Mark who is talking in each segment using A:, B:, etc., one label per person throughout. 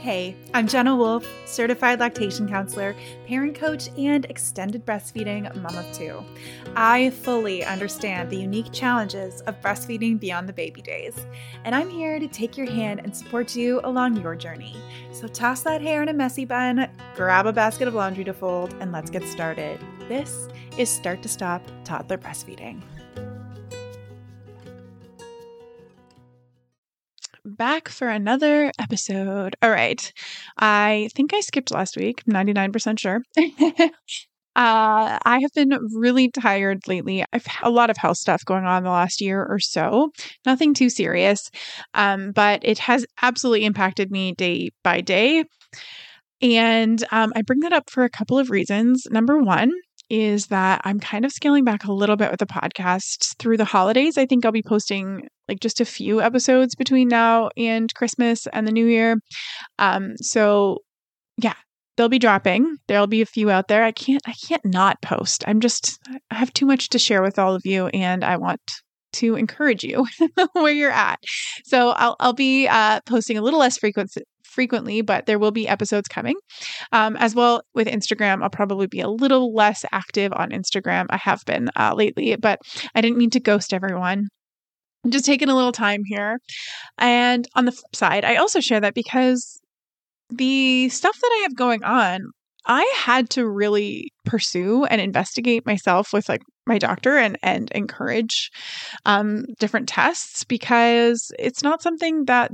A: Hey, I'm Jenna Wolf, certified lactation counselor, parent coach, and extended breastfeeding mom of two. I fully understand the unique challenges of breastfeeding beyond the baby days, and I'm here to take your hand and support you along your journey. So toss that hair in a messy bun, grab a basket of laundry to fold, and let's get started. This is Start to Stop Toddler Breastfeeding. Back for another episode. All right. I think I skipped last week, 99% sure. Uh, I have been really tired lately. I've had a lot of health stuff going on the last year or so. Nothing too serious, um, but it has absolutely impacted me day by day. And um, I bring that up for a couple of reasons. Number one, is that I'm kind of scaling back a little bit with the podcast through the holidays. I think I'll be posting like just a few episodes between now and Christmas and the New Year. Um, so yeah, they'll be dropping. There'll be a few out there. I can't I can't not post. I'm just I have too much to share with all of you and I want to encourage you where you're at. So I'll I'll be uh, posting a little less frequent frequently, but there will be episodes coming. Um, as well with Instagram, I'll probably be a little less active on Instagram. I have been uh, lately, but I didn't mean to ghost everyone. I'm just taking a little time here. And on the flip side, I also share that because the stuff that I have going on, I had to really pursue and investigate myself with like my doctor and and encourage um, different tests because it's not something that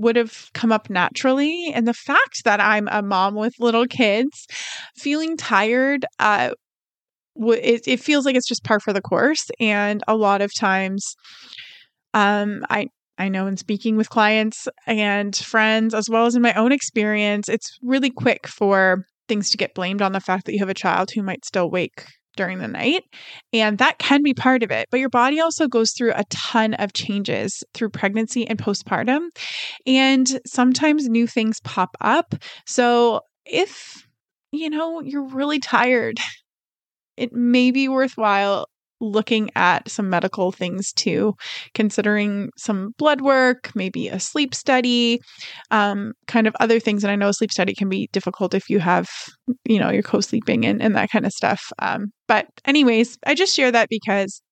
A: would have come up naturally. And the fact that I'm a mom with little kids, feeling tired, uh, it, it feels like it's just par for the course. And a lot of times, um, I I know in speaking with clients and friends, as well as in my own experience, it's really quick for things to get blamed on the fact that you have a child who might still wake during the night. And that can be mm-hmm. part of it. But your body also goes through a ton of changes through pregnancy and postpartum. And sometimes new things pop up. So if, you know, you're really tired, it may be worthwhile looking at some medical things too, considering some blood work, maybe a sleep study, um, kind of other things. And I know a sleep study can be difficult if you have, you know, you're co sleeping and, and that kind of stuff. Um, but, anyways, I just share that because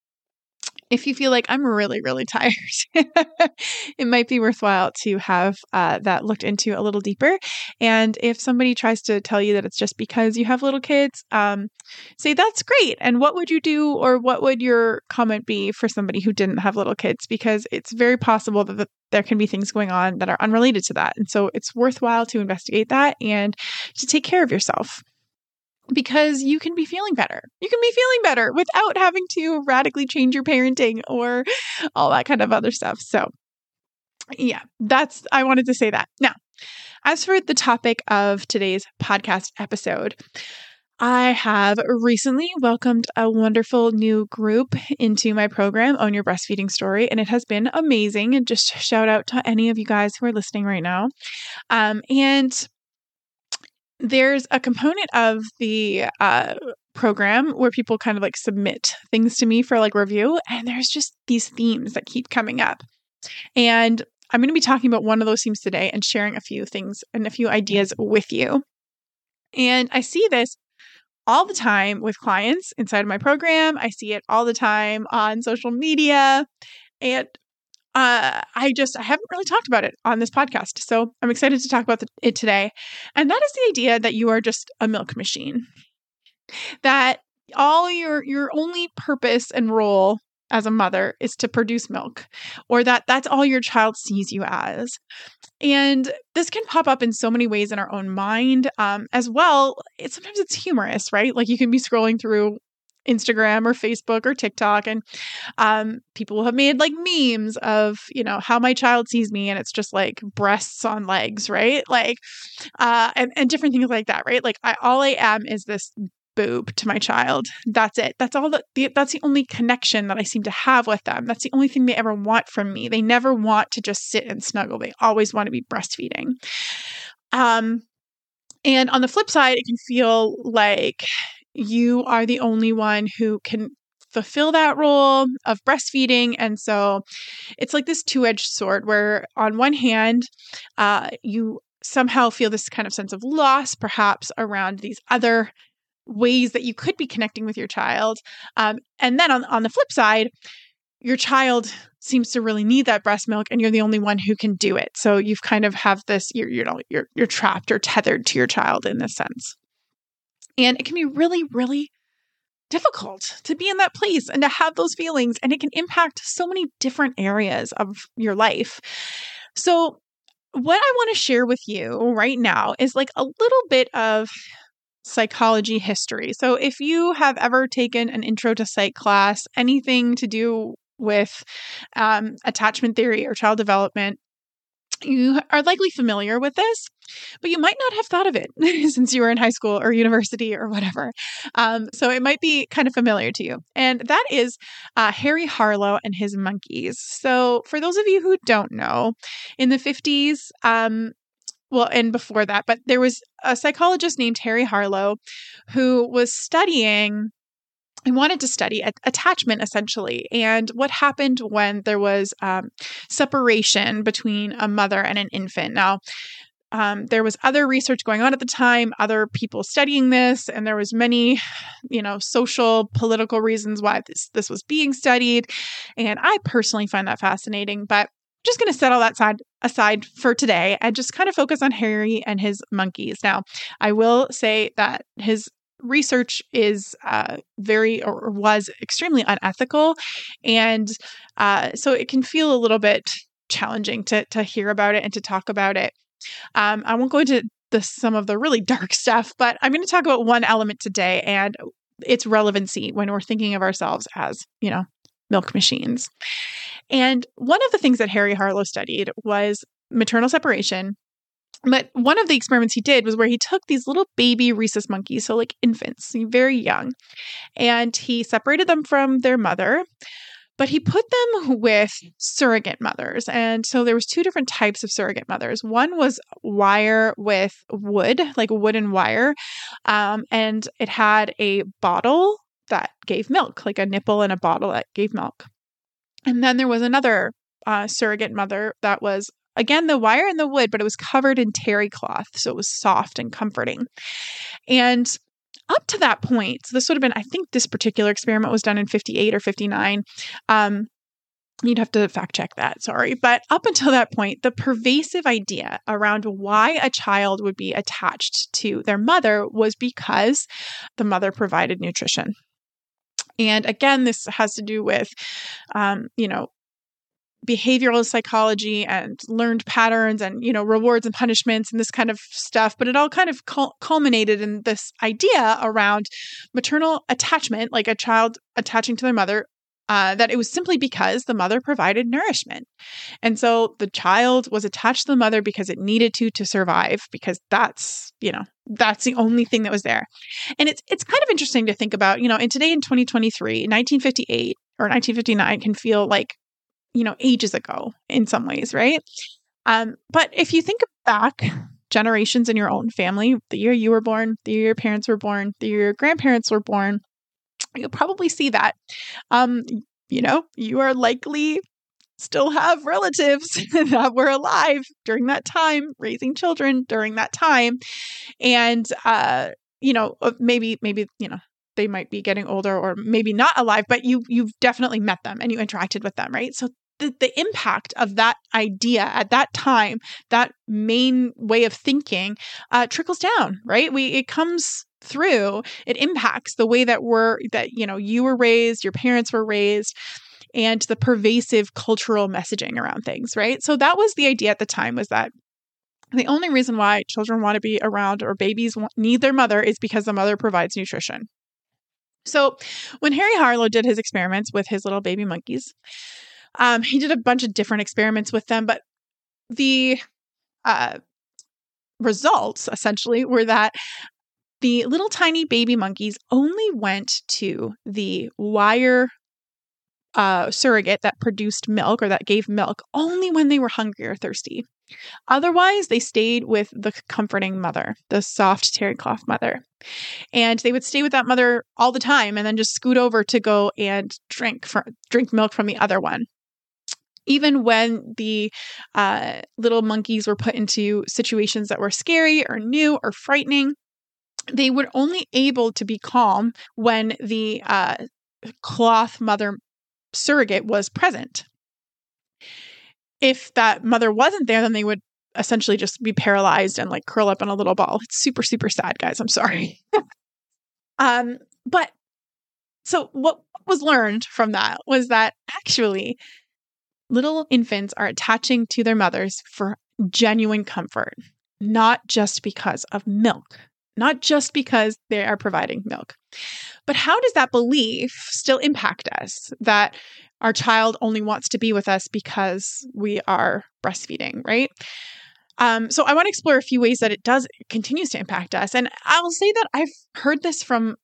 A: if you feel like I'm really, really tired, it might be worthwhile to have uh, that looked into a little deeper. And if somebody tries to tell you that it's just because you have little kids, um, say that's great. And what would you do, or what would your comment be for somebody who didn't have little kids? Because it's very possible that the, there can be things going on that are unrelated to that. And so it's worthwhile to investigate that and to take care of yourself because you can be feeling better. You can be feeling better without having to radically change your parenting or all that kind of other stuff. So, yeah, that's, I wanted to say that. Now, as for the topic of today's podcast episode, I have recently welcomed a wonderful new group into my program, Own Your Breastfeeding Story, and it has been amazing. And just shout out to any of you guys who are listening right now. Um, and there's a component of the uh, program where people kind of like submit things to me for like review, and there's just these themes that keep coming up. And I'm going to be talking about one of those themes today and sharing a few things and a few ideas with you. And I see this all the time with clients inside of my program. I see it all the time on social media. And uh, I just I haven't really talked about it on this podcast, so I'm excited to talk about the, it today. And that is the idea that you are just a milk machine. That all your your only purpose and role as a mother is to produce milk or that that's all your child sees you as and this can pop up in so many ways in our own mind um, as well it, sometimes it's humorous right like you can be scrolling through Instagram or Facebook or TikTok. And um, people have made like memes of, you know, how my child sees me and it's just like breasts on legs, right? Like, uh, and, and different things like that, right? Like, I, all I am is this boob to my child. That's it. That's all that the, that's the only connection that I seem to have with them. That's the only thing they ever want from me. They never want to just sit and snuggle. They always want to be breastfeeding. Um and on the flip side, it can feel like you are the only one who can fulfill that role of breastfeeding. And so it's like this two edged sword where, on one hand, uh, you somehow feel this kind of sense of loss, perhaps around these other ways that you could be connecting with your child. Um, and then on, on the flip side, your child seems to really need that breast milk and you're the only one who can do it. So you've kind of have this, you're, you know, you're, you're trapped or tethered to your child in this sense. And it can be really, really difficult to be in that place and to have those feelings. And it can impact so many different areas of your life. So, what I want to share with you right now is like a little bit of psychology history. So, if you have ever taken an intro to psych class, anything to do with um, attachment theory or child development, you are likely familiar with this, but you might not have thought of it since you were in high school or university or whatever. Um, so it might be kind of familiar to you. And that is uh, Harry Harlow and his monkeys. So, for those of you who don't know, in the 50s, um, well, and before that, but there was a psychologist named Harry Harlow who was studying I wanted to study attachment essentially and what happened when there was um, separation between a mother and an infant. Now, um, there was other research going on at the time, other people studying this, and there was many, you know, social, political reasons why this this was being studied. And I personally find that fascinating. But just going to set all that side aside for today and just kind of focus on Harry and his monkeys. Now, I will say that his research is uh, very or was extremely unethical and uh, so it can feel a little bit challenging to to hear about it and to talk about it. Um, i won't go into the some of the really dark stuff but i'm going to talk about one element today and its relevancy when we're thinking of ourselves as you know milk machines. And one of the things that harry harlow studied was maternal separation but one of the experiments he did was where he took these little baby rhesus monkeys, so like infants, very young, and he separated them from their mother but he put them with surrogate mothers and so there was two different types of surrogate mothers. One was wire with wood like wooden wire um, and it had a bottle that gave milk like a nipple and a bottle that gave milk. And then there was another uh, surrogate mother that was Again, the wire and the wood, but it was covered in terry cloth. So it was soft and comforting. And up to that point, so this would have been, I think this particular experiment was done in 58 or 59. Um, You'd have to fact check that, sorry. But up until that point, the pervasive idea around why a child would be attached to their mother was because the mother provided nutrition. And again, this has to do with, um, you know, behavioral psychology and learned patterns and you know rewards and punishments and this kind of stuff but it all kind of cul- culminated in this idea around maternal attachment like a child attaching to their mother uh, that it was simply because the mother provided nourishment. And so the child was attached to the mother because it needed to to survive because that's, you know, that's the only thing that was there. And it's it's kind of interesting to think about, you know, in today in 2023, 1958 or 1959 can feel like you know, ages ago in some ways, right? Um, but if you think back generations in your own family, the year you were born, the year your parents were born, the year your grandparents were born, you'll probably see that. Um, you know, you are likely still have relatives that were alive during that time, raising children during that time. And uh, you know, maybe maybe, you know, they might be getting older or maybe not alive, but you you've definitely met them and you interacted with them, right? So the, the impact of that idea at that time, that main way of thinking, uh, trickles down, right? We it comes through. It impacts the way that we're that you know you were raised, your parents were raised and the pervasive cultural messaging around things, right? So that was the idea at the time was that the only reason why children want to be around or babies need their mother is because the mother provides nutrition. So, when Harry Harlow did his experiments with his little baby monkeys, um, he did a bunch of different experiments with them, but the uh, results essentially were that the little tiny baby monkeys only went to the wire uh, surrogate that produced milk or that gave milk only when they were hungry or thirsty. Otherwise, they stayed with the comforting mother, the soft terry cloth mother. And they would stay with that mother all the time and then just scoot over to go and drink for, drink milk from the other one. Even when the uh, little monkeys were put into situations that were scary or new or frightening, they were only able to be calm when the uh, cloth mother surrogate was present. If that mother wasn't there, then they would essentially just be paralyzed and like curl up in a little ball. It's super, super sad, guys. I'm sorry. um, but so what was learned from that was that actually little infants are attaching to their mothers for genuine comfort, not just because of milk, not just because they are providing milk. But how does that belief still impact us that our child only wants to be with us because we are breastfeeding, right? Um, so I want to explore a few ways that it does continues to impact us. And I'll say that I've heard this from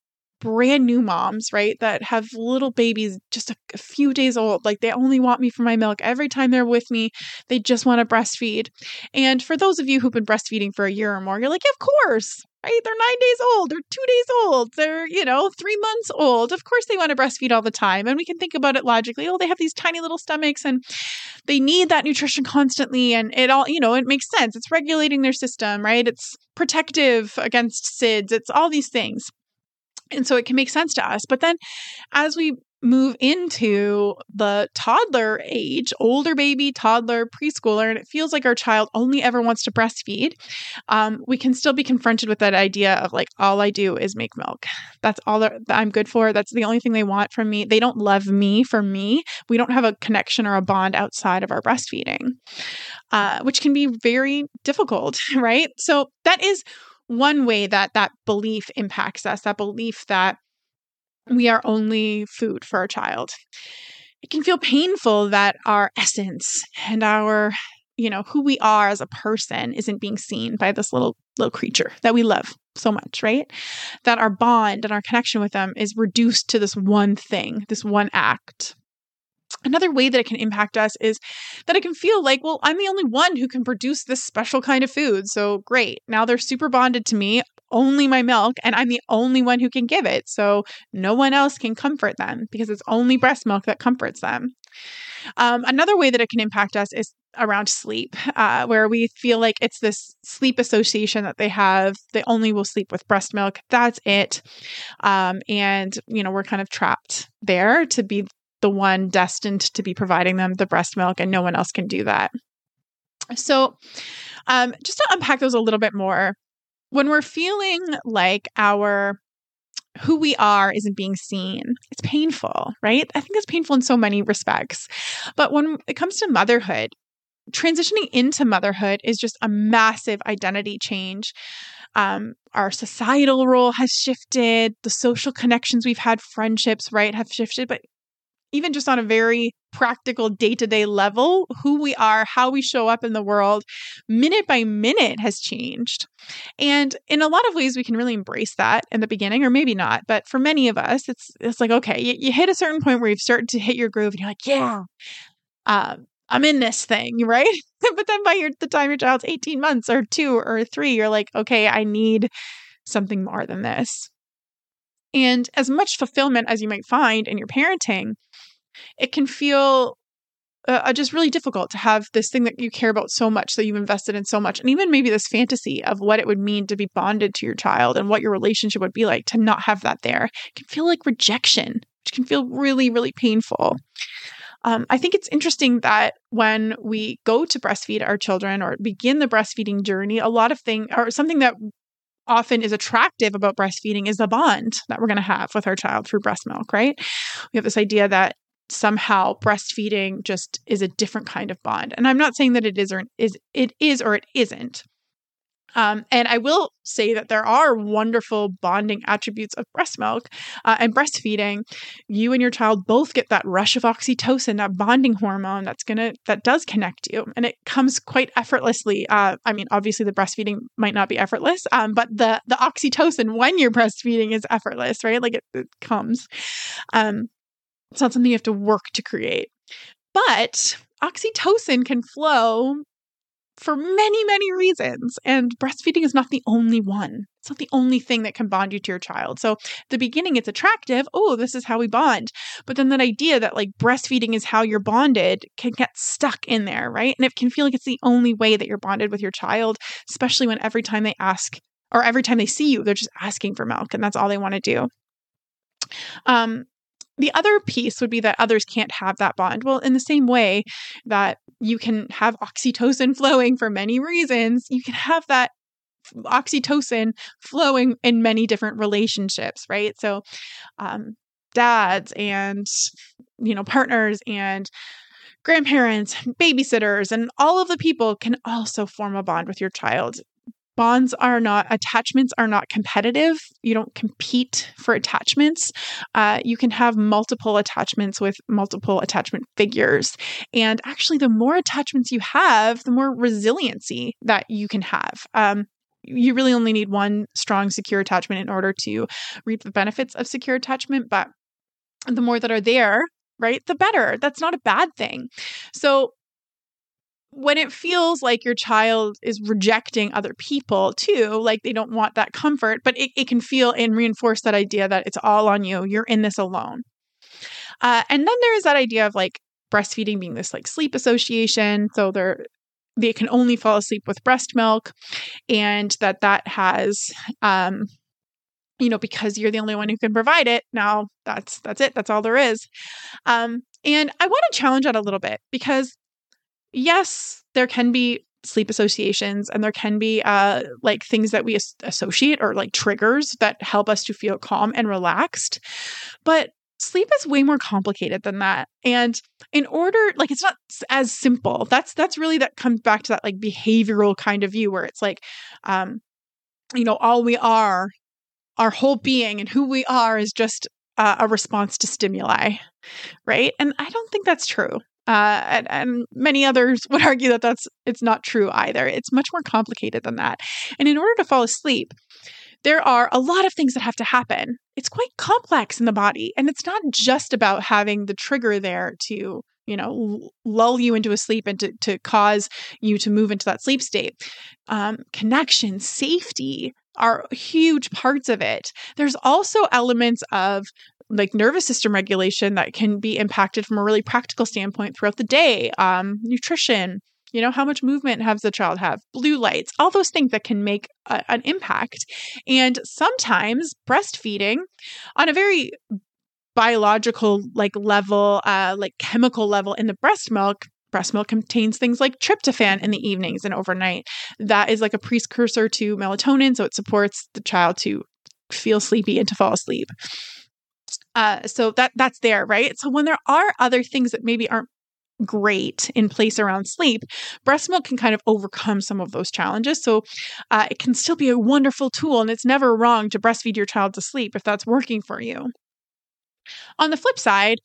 A: brand new moms, right, that have little babies just a, a, few days old. Like they only want me for my milk. Every time they're with me, they just want to breastfeed. And for those of you who've been breastfeeding for a year or more, you're like, of course, right? They're nine days old, they're two days old, they're, you know, three months old. Of course they want to breastfeed all the time. And we can think about it logically. Oh, they have these tiny little stomachs and they need that nutrition constantly. And it all, you know, it makes sense. It's regulating their system, right? It's protective against SIDS. It's all these things. And so it can make sense to us. But then as we move into the toddler age, older baby, toddler, preschooler, and it feels like our child only ever wants to breastfeed, um, we can still be confronted with that idea of like, all I do is make milk. That's all that I'm good for. That's the only thing they want from me. They don't love me for me. We don't have a connection or a bond outside of our breastfeeding, uh, which can be very difficult, right? So that is one way that that belief impacts us, that belief that we are only food for our child. It can feel painful that our essence and our, you know, who we are as a person isn't being seen by this little little creature that we love so much, right? That our bond and our connection with them is reduced to this one thing, this one act. Another way that it can impact us is that it can feel like, well, I'm the only one who can produce this special kind of food. So great. Now they're super bonded to me, only my milk, and I'm the only one who can give it. So no one else can comfort them because it's only breast milk that comforts them. Um, another way that it can impact us is around sleep, uh, where we feel like it's this sleep association that they have. They only will sleep with breast milk. That's it. Um, and, you know, we're kind of trapped there to be the one destined to be providing them the breast milk, and no one else can do that. So, um, just to unpack those a little bit more, when we're feeling like our who we are isn't being seen. It's painful, right? I think it's painful in so many respects. But when it comes to motherhood, transitioning into motherhood is just a massive identity change. Um, our societal role has shifted, the social connections we've had, friendships, right, have shifted. But even just on a very practical day to day level, who we are, how we show up in the world, minute by minute has changed. And in a lot of ways, we can really embrace that in the beginning, or maybe not. But for many of us, it's it's like okay, you, you hit a certain point where you've started to hit your groove, and you're like, yeah, um, I'm in this thing, right? but then by your, the time your child's 18 months or two or three, you're like, okay, I need something more than this. And as much fulfillment as you might find in your parenting, it can feel uh, uh, just really difficult to have this thing that you care about so much that you've invested in so much and even maybe this fantasy of what it would mean to be bonded to your child and what your relationship would be like to not have that there it can feel like rejection which can feel really really painful um, I think it's interesting that when we go to breastfeed our children or begin the breastfeeding journey, a lot of things or something that often is attractive about breastfeeding is the bond that we're going to have with our child through breast milk, right? We have this idea that somehow breastfeeding just is a different kind of bond. And I'm not saying that it is or is it is or it isn't. Um, and I will say that there are wonderful bonding attributes of breast milk uh, and breastfeeding. You and your child both get that rush of oxytocin, that bonding hormone that's gonna that does connect you, and it comes quite effortlessly. Uh, I mean, obviously the breastfeeding might not be effortless, um, but the the oxytocin when you're breastfeeding is effortless, right? Like it, it comes. Um, it's not something you have to work to create. But oxytocin can flow for many, many reasons. And breastfeeding is not the only one. It's not the only thing that can bond you to your child. So, the beginning, it's attractive. Oh, this is how we bond. But then that idea that like breastfeeding is how you're bonded can get stuck in there, right? And it can feel like it's the only way that you're bonded with your child, especially when every time they ask or every time they see you, they're just asking for milk and that's all they want to do. Um, the other piece would be that others can't have that bond. Well, in the same way that you can have oxytocin flowing for many reasons, you can have that oxytocin flowing in many different relationships, right? So, um, dads and, you know, partners and grandparents, babysitters, and all of the people can also form a bond with your child bonds are not attachments are not competitive. You don't compete for attachments. Uh, you can have multiple attachments with multiple attachment figures. And actually the more attachments you have the more resiliency that you can have. Um, you really only need one strong secure attachment in order to reap the benefits of secure attachment but the more that are there right the better. That's not a bad thing. So when it feels like your child is rejecting other people too, like they don't want that comfort, but it, it can feel and reinforce that idea that it's all on you, you're in this alone. Uh, and then there is that idea of like breastfeeding being this like sleep association. So they're they can only fall asleep with breast milk, and that that has um, you know because you're the only one who can provide it now that's that's it that's all there is um and i want to challenge that a little bit because yes, there can be sleep associations and there can be uh, like things that we as- associate or like triggers that help us to feel calm and relaxed. But sleep is way more complicated than that. And in order like it's not as simple. That's that's really that comes back to that like behavioral kind of view where it's like um you know all we are our whole being and who we are is just uh, a response to stimuli right? And i don't think that's true uh, and, and, many others would argue that that's it's not true either. It's much more complicated than that. And in order to fall asleep, there are a lot of things that have to happen. It's quite complex in the body, and it's not just about having the trigger there to you know lull you into a sleep and to, to cause you to move into that sleep state um, connection safety are huge parts of it there's also elements of like nervous system regulation that can be impacted from a really practical standpoint throughout the day um, nutrition you know how much movement has the child have blue lights all those things that can make a, an impact. And sometimes breastfeeding on a very biological like level uh like chemical level in the breast milk breast milk contains things like tryptophan in the evenings and overnight. That is like a precursor to melatonin so it supports the child to feel sleepy and to fall asleep uh, so that that's there, right? So when there are other things that maybe aren't great in place around sleep, breast milk can kind of overcome some of those challenges. So uh, it can still be a wonderful tool, and it's never wrong to breastfeed your child to sleep if that's working for you. On the flip side,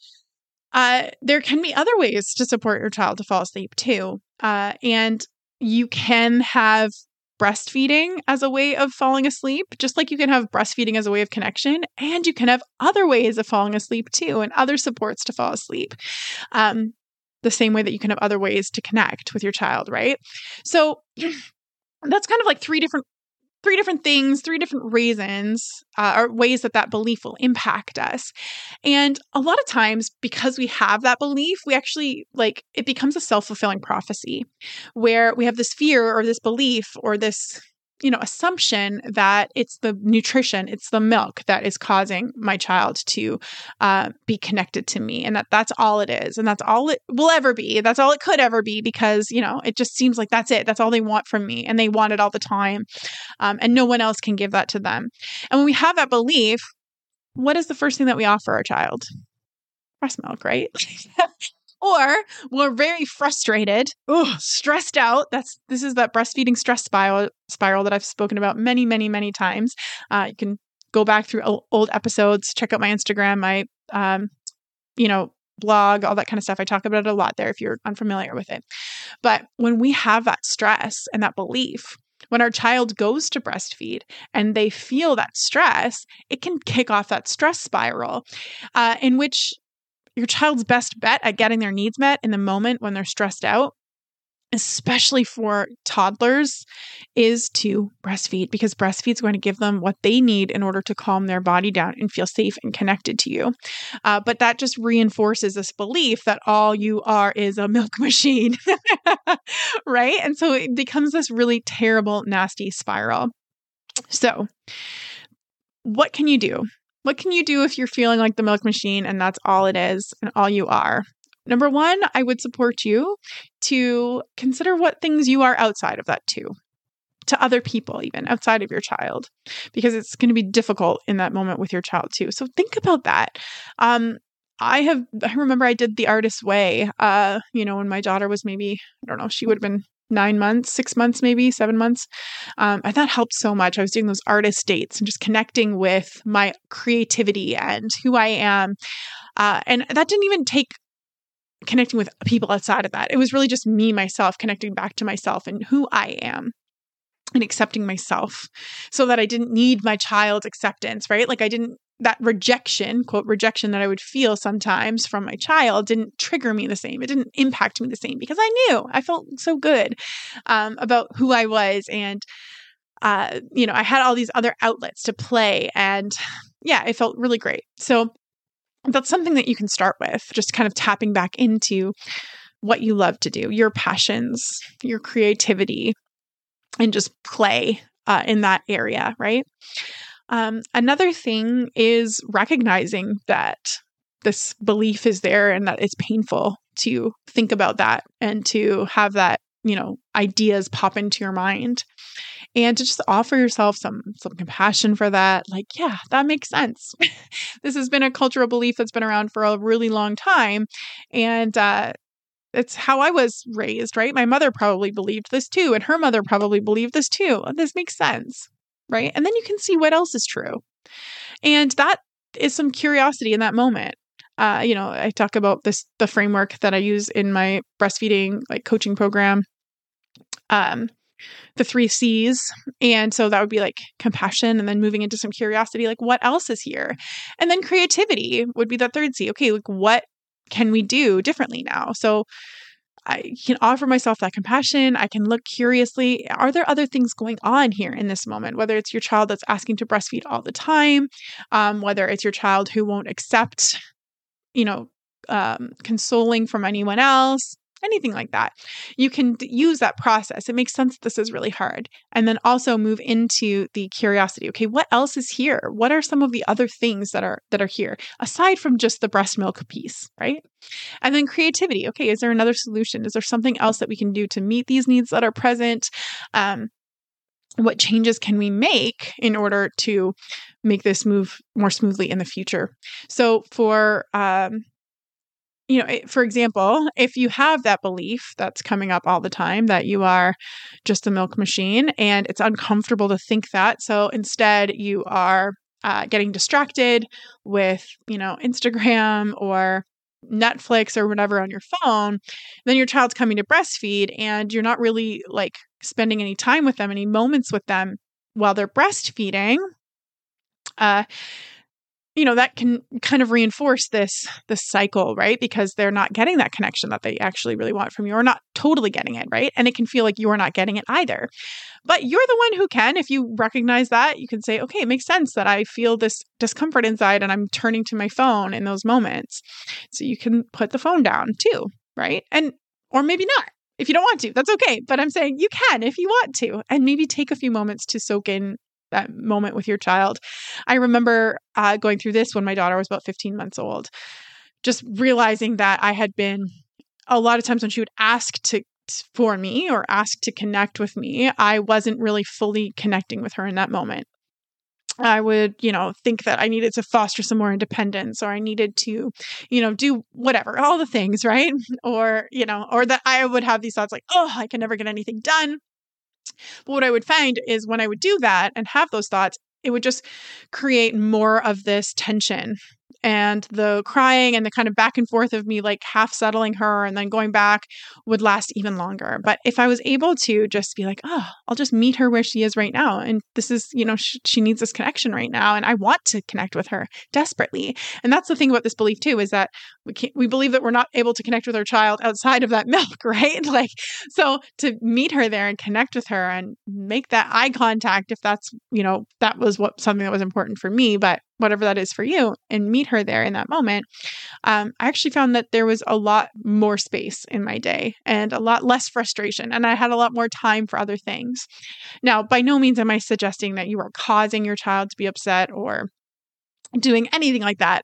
A: uh, there can be other ways to support your child to fall asleep too. Uh, and you can have breastfeeding as a way of falling asleep, just like you can have breastfeeding as a way of connection, and you can have other ways of falling asleep too, and other supports to fall asleep. Um, the same way that you can have other ways to connect with your child, right? So that's kind of like three different three different things, three different reasons uh, or ways that that belief will impact us. And a lot of times, because we have that belief, we actually like it becomes a self fulfilling prophecy where we have this fear or this belief or this you know assumption that it's the nutrition it's the milk that is causing my child to uh, be connected to me and that that's all it is and that's all it will ever be. That's all it could ever be because you know it just seems like that's it. That's all they want from me and they want it all the time um, and no one else can give that to them. And when we have that belief what is the first thing that we offer our child? Breast milk right or we're very frustrated, ugh, stressed out. That's this is that breastfeeding stress spiral spiral that I've spoken about many, many, many times. Uh, you can go back through old episodes, check out my Instagram, my um, you know, blog, all that kind of stuff. I talk about it a lot there if you're unfamiliar with it. But when we have that stress and that belief, when our child goes to breastfeed and they feel that stress, it can kick off that stress spiral uh, in which your child's best bet at getting their needs met in the moment when they're stressed out especially for toddlers, is to breastfeed because breastfeed is going to give them what they need in order to calm their body down and feel safe and connected to you. Uh, but that just reinforces this belief that all you are is a milk machine, right? And so it becomes this really terrible, nasty spiral. So, what can you do? What can you do if you're feeling like the milk machine and that's all it is and all you are? Number one, I would support you to consider what things you are outside of that too, to other people, even outside of your child, because it's going to be difficult in that moment with your child too. So think about that. Um, I have, I remember I did the artist way, uh, you know, when my daughter was maybe, I don't know, she would have been nine months, six months, maybe seven months. Um, and that helped so much. I was doing those artist dates and just connecting with my creativity and who I am. Uh, and that didn't even take connecting with people outside of that. It was really just me, myself, connecting back to myself and who I am and accepting myself so that I didn't need my child's acceptance, right? Like I didn't, that rejection, quote, rejection that I would feel sometimes from my child didn't trigger me the same. It didn't impact me the same because I knew I felt so good um, about who I was. And, uh, you know, I had all these other outlets to play. And yeah, it felt really great. So that's something that you can start with, just kind of tapping back into what you love to do, your passions, your creativity, and just play uh, in that area, right? Um, another thing is recognizing that this belief is there and that it's painful to think about that and to have that, you know, ideas pop into your mind and to just offer yourself some some compassion for that like yeah that makes sense this has been a cultural belief that's been around for a really long time and uh it's how I was raised, right? My mother probably believed this too, and her mother probably believed this too. This makes sense, right? And then you can see what else is true. And that is some curiosity in that moment. Uh, you know, I talk about this the framework that I use in my breastfeeding like coaching program. Um, the three C's. And so that would be like compassion and then moving into some curiosity, like what else is here? And then creativity would be the third C. Okay, like what can we do differently now? So I can offer myself that compassion. I can look curiously. Are there other things going on here in this moment? Whether it's your child that's asking to breastfeed all the time, um, whether it's your child who won't accept, you know, um, consoling from anyone else, anything like that. You can use that process. It makes sense this is really hard. And then also move into the curiosity. Okay, what else is here? What are some of the other things that are that are here aside from just the breast milk piece, right? And then creativity. Okay, is there another solution? Is there something else that we can do to meet these needs that are present? Um, what changes can we make in order to make this move more smoothly in the future? So for um, you know, for example, if you have that belief that's coming up all the time that you are just a milk machine and it's uncomfortable to think that. So instead, you are uh, getting distracted with, you know, Instagram or Netflix or whatever on your phone, then your child's coming to breastfeed and you're not really like spending any time with them, any moments with them while they're breastfeeding. Uh, you know that can kind of reinforce this this cycle right? Because they're not getting that connection that they actually really want from you or not totally getting it right? And it can feel like you're not getting it either. But you're the one who can if you recognize that you can say okay it makes sense that i feel this discomfort inside and i'm turning to my phone in those moments. So you can put the phone down too right? And or maybe not if you don't want to that's okay. But i'm saying you can if you want to and maybe take a few moments to soak in that moment with your child. I remember uh, going through this when my daughter was about 15 months old, just realizing that I had been a lot of times when she would ask to for me or ask to connect with me, I wasn't really fully connecting with her in that moment. I would, you know, think that I needed to foster some more independence or I needed to, you know, do whatever, all the things, right? Or, you know, or that I would have these thoughts like, oh, I can never get anything done. But what I would find is when I would do that and have those thoughts, it would just create more of this tension and the crying and the kind of back and forth of me like half settling her and then going back would last even longer. But if I was able to just be like, oh, I'll just meet her where she is right now. And this is, you know, sh- she needs this connection right now. And I want to connect with her desperately. And that's the thing about this belief too, is that we can't, we believe that we're not able to connect with our child outside of that milk, right? Like, so to meet her there and connect with her and make that eye contact, if that's, you know, that was what something that was important for me, but whatever that is for you, and meet her there in that moment, um, I actually found that there was a lot more space in my day and a lot less frustration, and I had a lot more time for other things. Now, by no means am I suggesting that you are causing your child to be upset or doing anything like that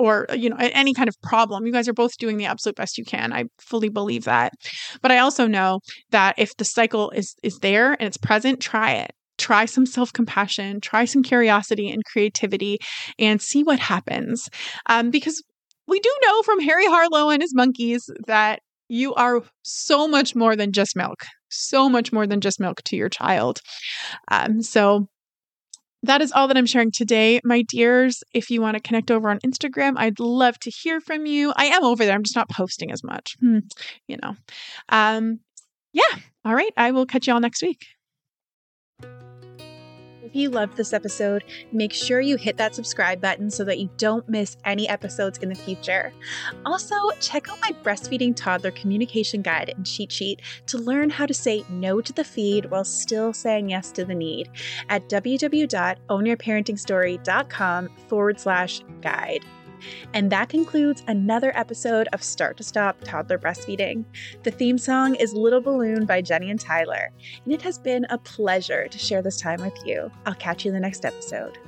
A: or you know any kind of problem. You guys are both doing the absolute best you can. I fully believe that. But i also know that if the cycle is is there and it's present try it try some self compassion, try some curiosity and creativity, and see what happens. Um, because we do know from Harry Harlow and his monkeys that you are so much more than just milk, so much more than just milk to your child. Um, so, that is all that I'm sharing today, my dears. If you want to connect over on Instagram, I'd love to hear from you. I am over there. I'm just not posting as much, hmm, you know. Um, yeah. All right. I will catch you all next week.
B: If you loved this episode, make sure you hit that subscribe button so that you don't miss any episodes in the future. Also, check out my breastfeeding toddler communication guide and cheat sheet to learn how to say no to the feed while still saying yes to the need at www.ownyourparentingstory.com forward slash guide. And that concludes another episode of Start to Stop Toddler Breastfeeding. The theme song is Little Balloon by Jenny and Tyler, and it has been a pleasure to share this time with you. I'll catch you in the next episode.